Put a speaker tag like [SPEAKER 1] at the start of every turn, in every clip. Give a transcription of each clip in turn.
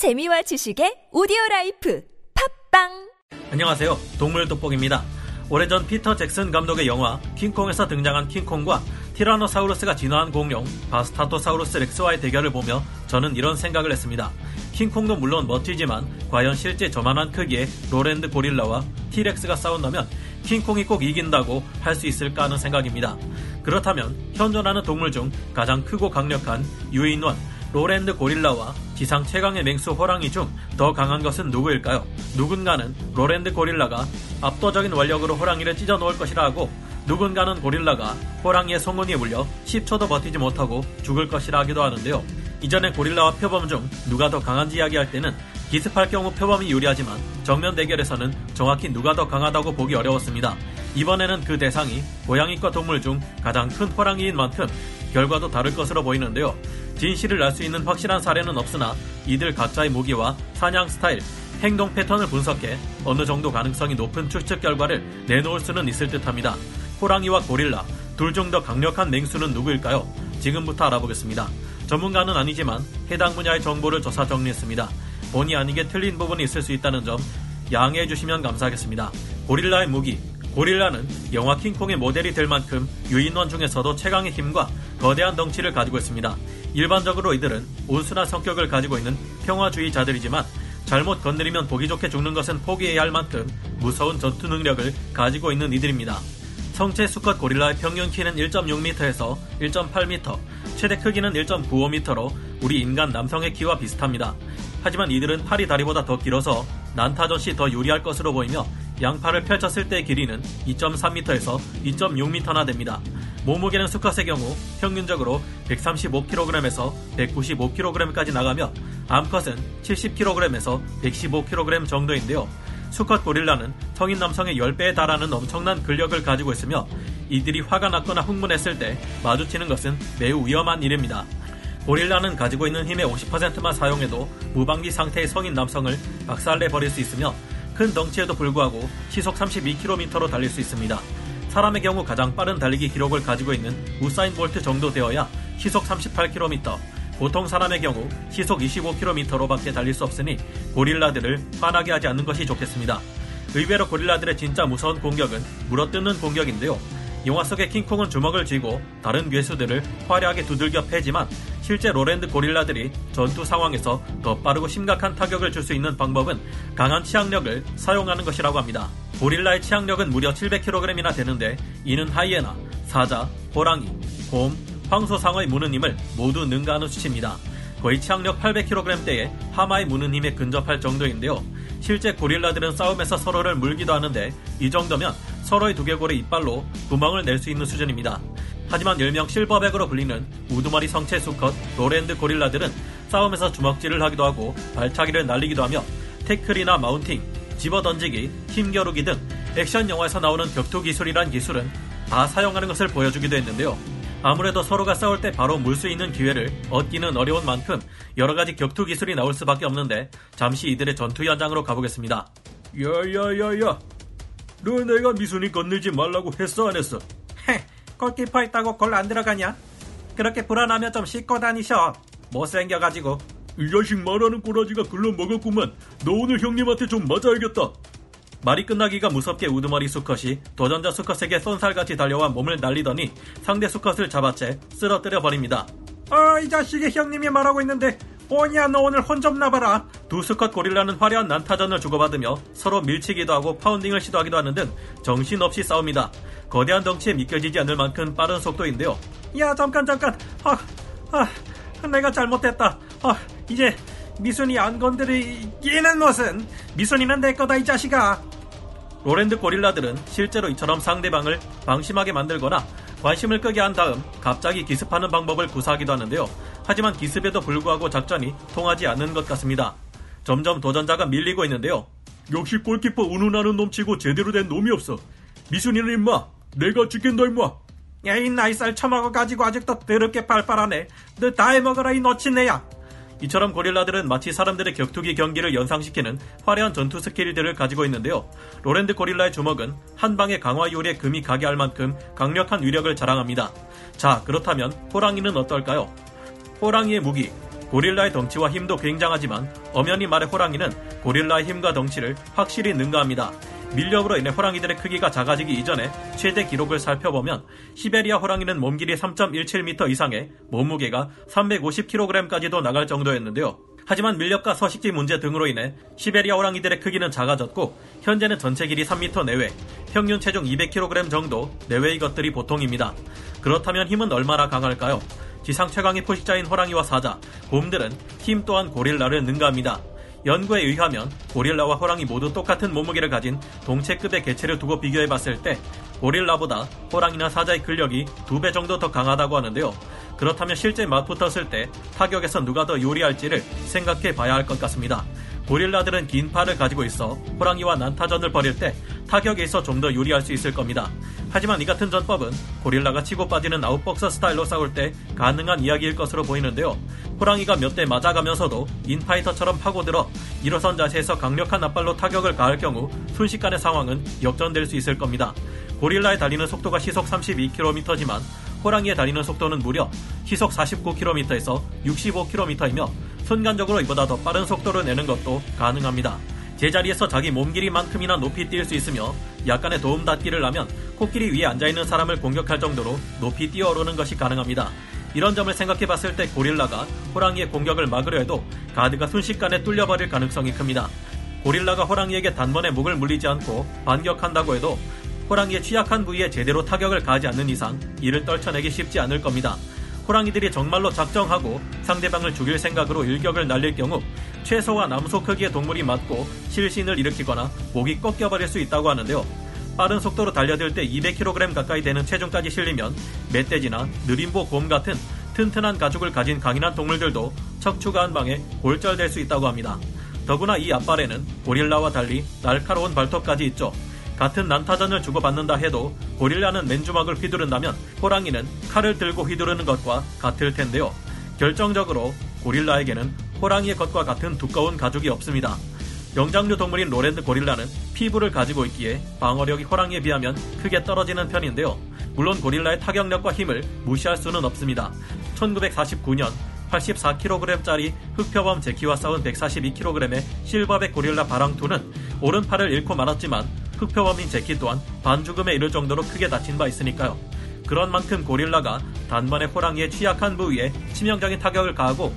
[SPEAKER 1] 재미와 지식의 오디오 라이프 팟빵
[SPEAKER 2] 안녕하세요. 동물 돋보기입니다. 오래전 피터 잭슨 감독의 영화 킹콩에서 등장한 킹콩과 티라노사우루스가 진화한 공룡 바스타토사우루스 렉스와의 대결을 보며 저는 이런 생각을 했습니다. 킹콩도 물론 멋지지만 과연 실제 저만한 크기의 로랜드 고릴라와 티렉스가 싸운다면 킹콩이 꼭 이긴다고 할 수 있을까 하는 생각입니다. 그렇다면 현존하는 동물 중 가장 크고 강력한 유인원 로랜드 고릴라와 지상 최강의 맹수 호랑이 중 더 강한 것은 누구일까요? 누군가는 로랜드 고릴라가 압도적인 완력으로 호랑이를 찢어 놓을 것이라 하고 누군가는 고릴라가 호랑이의 송곳니에 물려 10초도 버티지 못하고 죽을 것이라 하기도 하는데요. 이전에 고릴라와 표범 중 누가 더 강한지 이야기할 때는 기습할 경우 표범이 유리하지만 정면 대결에서는 정확히 누가 더 강하다고 보기 어려웠습니다. 이번에는 그 대상이 고양이과 동물 중 가장 큰 호랑이인 만큼 결과도 다를 것으로 보이는데요. 진실을 알 수 있는 확실한 사례는 없으나 이들 각자의 무기와 사냥 스타일, 행동 패턴을 분석해 어느 정도 가능성이 높은 추측 결과를 내놓을 수는 있을 듯합니다. 호랑이와 고릴라, 둘 중 더 강력한 맹수는 누구일까요? 지금부터 알아보겠습니다. 전문가는 아니지만 해당 분야의 정보를 조사 정리했습니다. 본의 아니게 틀린 부분이 있을 수 있다는 점 양해해 주시면 감사하겠습니다. 고릴라의 무기, 고릴라는 영화 킹콩의 모델이 될 만큼 유인원 중에서도 최강의 힘과 거대한 덩치를 가지고 있습니다. 일반적으로 이들은 온순한 성격을 가지고 있는 평화주의자들이지만 잘못 건드리면 보기 좋게 죽는 것은 포기해야 할 만큼 무서운 전투 능력을 가지고 있는 이들입니다. 성체 수컷 고릴라의 평균 키는 1.6m에서 1.8m, 최대 크기는 1.95m로 우리 인간 남성의 키와 비슷합니다. 하지만 이들은 팔이 다리보다 더 길어서 난타전 시 더 유리할 것으로 보이며 양팔을 펼쳤을 때의 길이는 2.3m에서 2.6m나 됩니다. 몸무게는 수컷의 경우 평균적으로 135kg에서 195kg까지 나가며 암컷은 70kg에서 115kg 정도인데요. 수컷 고릴라는 성인 남성의 10배에 달하는 엄청난 근력을 가지고 있으며 이들이 화가 났거나 흥분했을 때 마주치는 것은 매우 위험한 일입니다. 고릴라는 가지고 있는 힘의 50%만 사용해도 무방비 상태의 성인 남성을 박살내 버릴 수 있으며 큰 덩치에도 불구하고 시속 32km로 달릴 수 있습니다. 사람의 경우 가장 빠른 달리기 기록을 가지고 있는 우사인 볼트 정도 되어야 시속 38km, 보통 사람의 경우 시속 25km로밖에 달릴 수 없으니 고릴라들을 화나게 하지 않는 것이 좋겠습니다. 의외로 고릴라들의 진짜 무서운 공격은 물어뜯는 공격인데요. 영화 속의 킹콩은 주먹을 쥐고 다른 괴수들을 화려하게 두들겨 패지만 실제 로랜드 고릴라들이 전투 상황에서 더 빠르고 심각한 타격을 줄 수 있는 방법은 강한 치악력을 사용하는 것이라고 합니다. 고릴라의 치악력은 무려 700kg이나 되는데 이는 하이에나, 사자, 호랑이, 곰, 황소상어의 무는 힘을 모두 능가하는 수치입니다. 거의 치악력 800kg대의 하마의 무는 힘에 근접할 정도인데요. 실제 고릴라들은 싸움에서 서로를 물기도 하는데 이 정도면 서로의 두개골의 이빨로 구멍을 낼 수 있는 수준입니다. 하지만 일명 silverback으로 불리는 우두머리 성체 수컷 로랜드 고릴라들은 싸움에서 주먹질을 하기도 하고 발차기를 날리기도 하며 태클이나 mounting, 집어던지기, 힘겨루기 등 액션 영화에서 나오는 격투 기술이란 기술은 다 사용하는 것을 보여주기도 했는데요. 아무래도 서로가 싸울 때 바로 물 수 있는 기회를 얻기는 어려운 만큼 여러 가지 격투 기술이 나올 수밖에 없는데 잠시 이들의 전투 현장으로 가보겠습니다. 야야야야, 너 내가 미순이 건들지 말라고 했어 안 했어?
[SPEAKER 3] 헤, 골키퍼 있다고 골 안 들어가냐? 그렇게 불안하면 좀 씻고 다니셔. 못생겨가지고.
[SPEAKER 2] 이 자식 말하는 꼬라지가 글러 먹었구만. 너 오늘 형님한테 좀 맞아야겠다. 말이 끝나기가 무섭게 우두머리 수컷이 도전자 수컷에게 쏜살같이 달려와 몸을 날리더니 상대 수컷을 잡아채 쓰러뜨려 버립니다.
[SPEAKER 3] 아, 이 자식이 형님이 말하고 있는데, 오냐, 너 오늘 혼 좀 나봐라.
[SPEAKER 2] 두 수컷 고릴라는 화려한 난타전을 주고받으며 서로 밀치기도 하고 파운딩을 시도하기도 하는 등 정신없이 싸웁니다. 거대한 덩치에 믿겨지지 않을 만큼 빠른 속도인데요.
[SPEAKER 3] 야, 잠깐, 잠깐. 아, 아, 내가 잘못했다. 아, 이제 미순이 안 건드리기는 무슨. 미순이는 내 거다, 이 자식아.
[SPEAKER 2] 로랜드 고릴라들은 실제로 이처럼 상대방을 방심하게 만들거나 관심을 끄게 한 다음 갑자기 기습하는 방법을 구사하기도 하는데요. 하지만 기습에도 불구하고 작전이 통하지 않는 것 같습니다. 점점 도전자가 밀리고 있는데요. 역시 골키퍼 운운하는 놈치고 제대로 된 놈이 없어. 미순이는 임마, 내가 지킨다 임마.
[SPEAKER 3] 야, 이 나이살 처먹어가지고 아직도 더럽게 빨빨하네. 너 다 해먹어라, 이 너치네야.
[SPEAKER 2] 이처럼 고릴라들은 마치 사람들의 격투기 경기를 연상시키는 화려한 전투 스킬들을 가지고 있는데요. 로랜드 고릴라의 주먹은 한 방에 강화율에 금이 가게 할 만큼 강력한 위력을 자랑합니다. 자, 그렇다면 호랑이는 어떨까요? 호랑이의 무기, 고릴라의 덩치와 힘도 굉장하지만 엄연히 말해 호랑이는 고릴라의 힘과 덩치를 확실히 능가합니다. 밀렵으로 인해 호랑이들의 크기가 작아지기 이전에 최대 기록을 살펴보면 시베리아 호랑이는 몸길이 3.17m 이상에 몸무게가 350kg까지도 나갈 정도였는데요. 하지만 밀렵과 서식지 문제 등으로 인해 시베리아 호랑이들의 크기는 작아졌고 현재는 전체 길이 3m 내외, 평균 체중 200kg 정도 내외의 것들이 보통입니다. 그렇다면 힘은 얼마나 강할까요? 지상 최강의 포식자인 호랑이와 사자, 곰들은 힘 또한 고릴라를 능가합니다. 연구에 의하면 고릴라와 호랑이 모두 똑같은 몸무게를 가진 동체급의 개체를 두고 비교해봤을 때 고릴라보다 호랑이나 사자의 근력이 두 배 정도 더 강하다고 하는데요. 그렇다면 실제 맞붙었을 때 타격에서 누가 더 요리할지를 생각해 봐야 할 것 같습니다. 고릴라들은 긴 팔을 가지고 있어 호랑이와 난타전을 벌일 때 타격에 있어 좀더 유리할 수 있을 겁니다. 하지만 이 같은 전법은 고릴라가 치고 빠지는 아웃복서 스타일로 싸울 때 가능한 이야기일 것으로 보이는데요. 호랑이가 몇 대 맞아가면서도 인파이터처럼 파고들어 일어선 자세에서 강력한 앞발로 타격을 가할 경우 순식간의 상황은 역전될 수 있을 겁니다. 고릴라의 달리는 속도가 시속 32km지만 호랑이의 달리는 속도는 무려 시속 49km에서 65km이며 순간적으로 이보다 더 빠른 속도를 내는 것도 가능합니다. 제자리에서 자기 몸 길이만큼이나 높이 뛸 수 있으며 약간의 도움 닫기를 하면 코끼리 위에 앉아있는 사람을 공격할 정도로 높이 뛰어오르는 것이 가능합니다. 이런 점을 생각해 봤을 때 고릴라가 호랑이의 공격을 막으려 해도 가드가 순식간에 뚫려버릴 가능성이 큽니다. 고릴라가 호랑이에게 단번에 목을 물리지 않고 반격한다고 해도 호랑이의 취약한 부위에 제대로 타격을 가하지 않는 이상 이를 떨쳐내기 쉽지 않을 겁니다. 호랑이들이 정말로 작정하고 상대방을 죽일 생각으로 일격을 날릴 경우 최소와 남소 크기의 동물이 맞고 실신을 일으키거나 목이 꺾여버릴 수 있다고 하는데요. 빠른 속도로 달려들 때 200kg 가까이 되는 체중까지 실리면 멧돼지나 느림보 곰 같은 튼튼한 가죽을 가진 강인한 동물들도 척추가 한 방에 골절될 수 있다고 합니다. 더구나 이 앞발에는 고릴라와 달리 날카로운 발톱까지 있죠. 같은 난타전을 주고받는다 해도 고릴라는 맨주먹을 휘두른다면 호랑이는 칼을 들고 휘두르는 것과 같을 텐데요. 결정적으로 고릴라에게는 호랑이의 것과 같은 두꺼운 가죽이 없습니다. 영장류 동물인 로랜드 고릴라는 피부를 가지고 있기에 방어력이 호랑이에 비하면 크게 떨어지는 편인데요. 물론 고릴라의 타격력과 힘을 무시할 수는 없습니다. 1949년 84kg짜리 흑표범 제키와 싸운 142kg의 실버백 고릴라 바랑투는 오른팔을 잃고 말았지만 흑표범인 제키 또한 반죽음에 이를 정도로 크게 다친 바 있으니까요. 그런 만큼 고릴라가 단번에 호랑이의 취약한 부위에 치명적인 타격을 가하고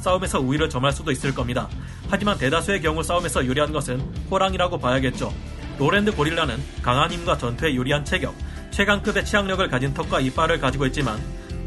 [SPEAKER 2] 싸움에서 우위를 점할 수도 있을 겁니다. 하지만 대다수의 경우 싸움에서 유리한 것은 호랑이라고 봐야겠죠. 로랜드 고릴라는 강한 힘과 전투에 유리한 체격, 최강급의 치악력을 가진 턱과 이빨을 가지고 있지만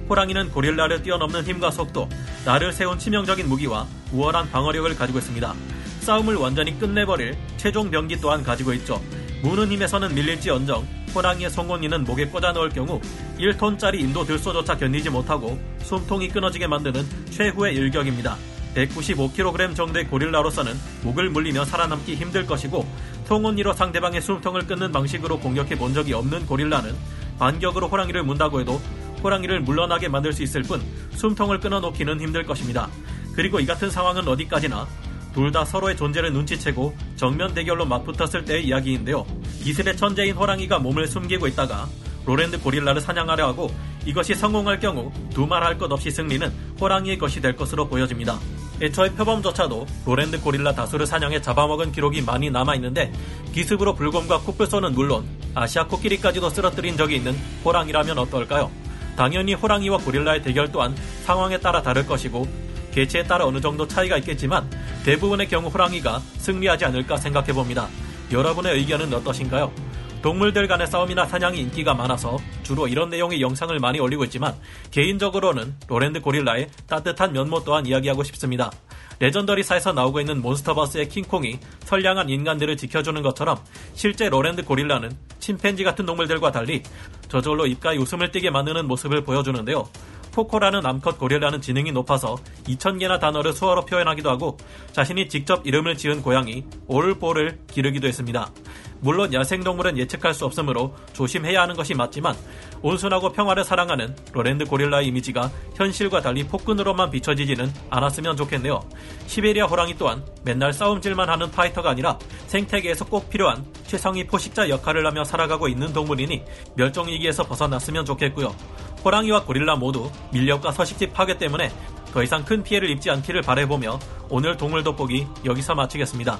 [SPEAKER 2] 호랑이는 고릴라를 뛰어넘는 힘과 속도, 나를 세운 치명적인 무기와 우월한 방어력을 가지고 있습니다. 싸움을 완전히 끝내버릴 최종 병기 또한 가지고 있죠. 무는 힘에서는 밀릴지언정 호랑이의 송곳니는 목에 꽂아 넣을 경우 1톤짜리 인도 들소조차 견디지 못하고 숨통이 끊어지게 만드는 최후의 일격입니다. 195kg 정도의 고릴라로서는 목을 물리며 살아남기 힘들 것이고 송곳니로 상대방의 숨통을 끊는 방식으로 공격해 본 적이 없는 고릴라는 반격으로 호랑이를 문다고 해도 호랑이를 물러나게 만들 수 있을 뿐 숨통을 끊어놓기는 힘들 것입니다. 그리고 이 같은 상황은 어디까지나 둘 다 서로의 존재를 눈치채고 정면 대결로 맞붙었을 때의 이야기인데요. 기습의 천재인 호랑이가 몸을 숨기고 있다가 로랜드 고릴라를 사냥하려 하고 이것이 성공할 경우 두말할 것 없이 승리는 호랑이의 것이 될 것으로 보여집니다. 애초에 표범조차도 로랜드 고릴라 다수를 사냥해 잡아먹은 기록이 많이 남아있는데 기습으로 불곰과 코뿔소는 물론 아시아 코끼리까지도 쓰러뜨린 적이 있는 호랑이라면 어떨까요? 당연히 호랑이와 고릴라의 대결 또한 상황에 따라 다를 것이고 개체에 따라 어느 정도 차이가 있겠지만 대부분의 경우 호랑이가 승리하지 않을까 생각해 봅니다. 여러분의 의견은 어떠신가요? 동물들 간의 싸움이나 사냥이 인기가 많아서 주로 이런 내용의 영상을 많이 올리고 있지만 개인적으로는 로랜드 고릴라의 따뜻한 면모 또한 이야기하고 싶습니다. 레전더리사에서 나오고 있는 몬스터버스의 킹콩이 선량한 인간들을 지켜주는 것처럼 실제 로랜드 고릴라는 침팬지 같은 동물들과 달리 저절로 입가에 웃음을 띠게 만드는 모습을 보여주는데요. 코코라는 암컷 고릴라는 지능이 높아서 2,000개나 단어를 수어로 표현하기도 하고 자신이 직접 이름을 지은 고양이 올볼을 기르기도 했습니다. 물론 야생동물은 예측할 수 없으므로 조심해야 하는 것이 맞지만 온순하고 평화를 사랑하는 로랜드 고릴라의 이미지가 현실과 달리 폭군으로만 비춰지지는 않았으면 좋겠네요. 시베리아 호랑이 또한 맨날 싸움질만 하는 파이터가 아니라 생태계에서 꼭 필요한 최상위 포식자 역할을 하며 살아가고 있는 동물이니 멸종위기에서 벗어났으면 좋겠고요. 호랑이와 고릴라 모두 밀렵과 서식지 파괴 때문에 더 이상 큰 피해를 입지 않기를 바래보며 오늘 동물 돋보기 여기서 마치겠습니다.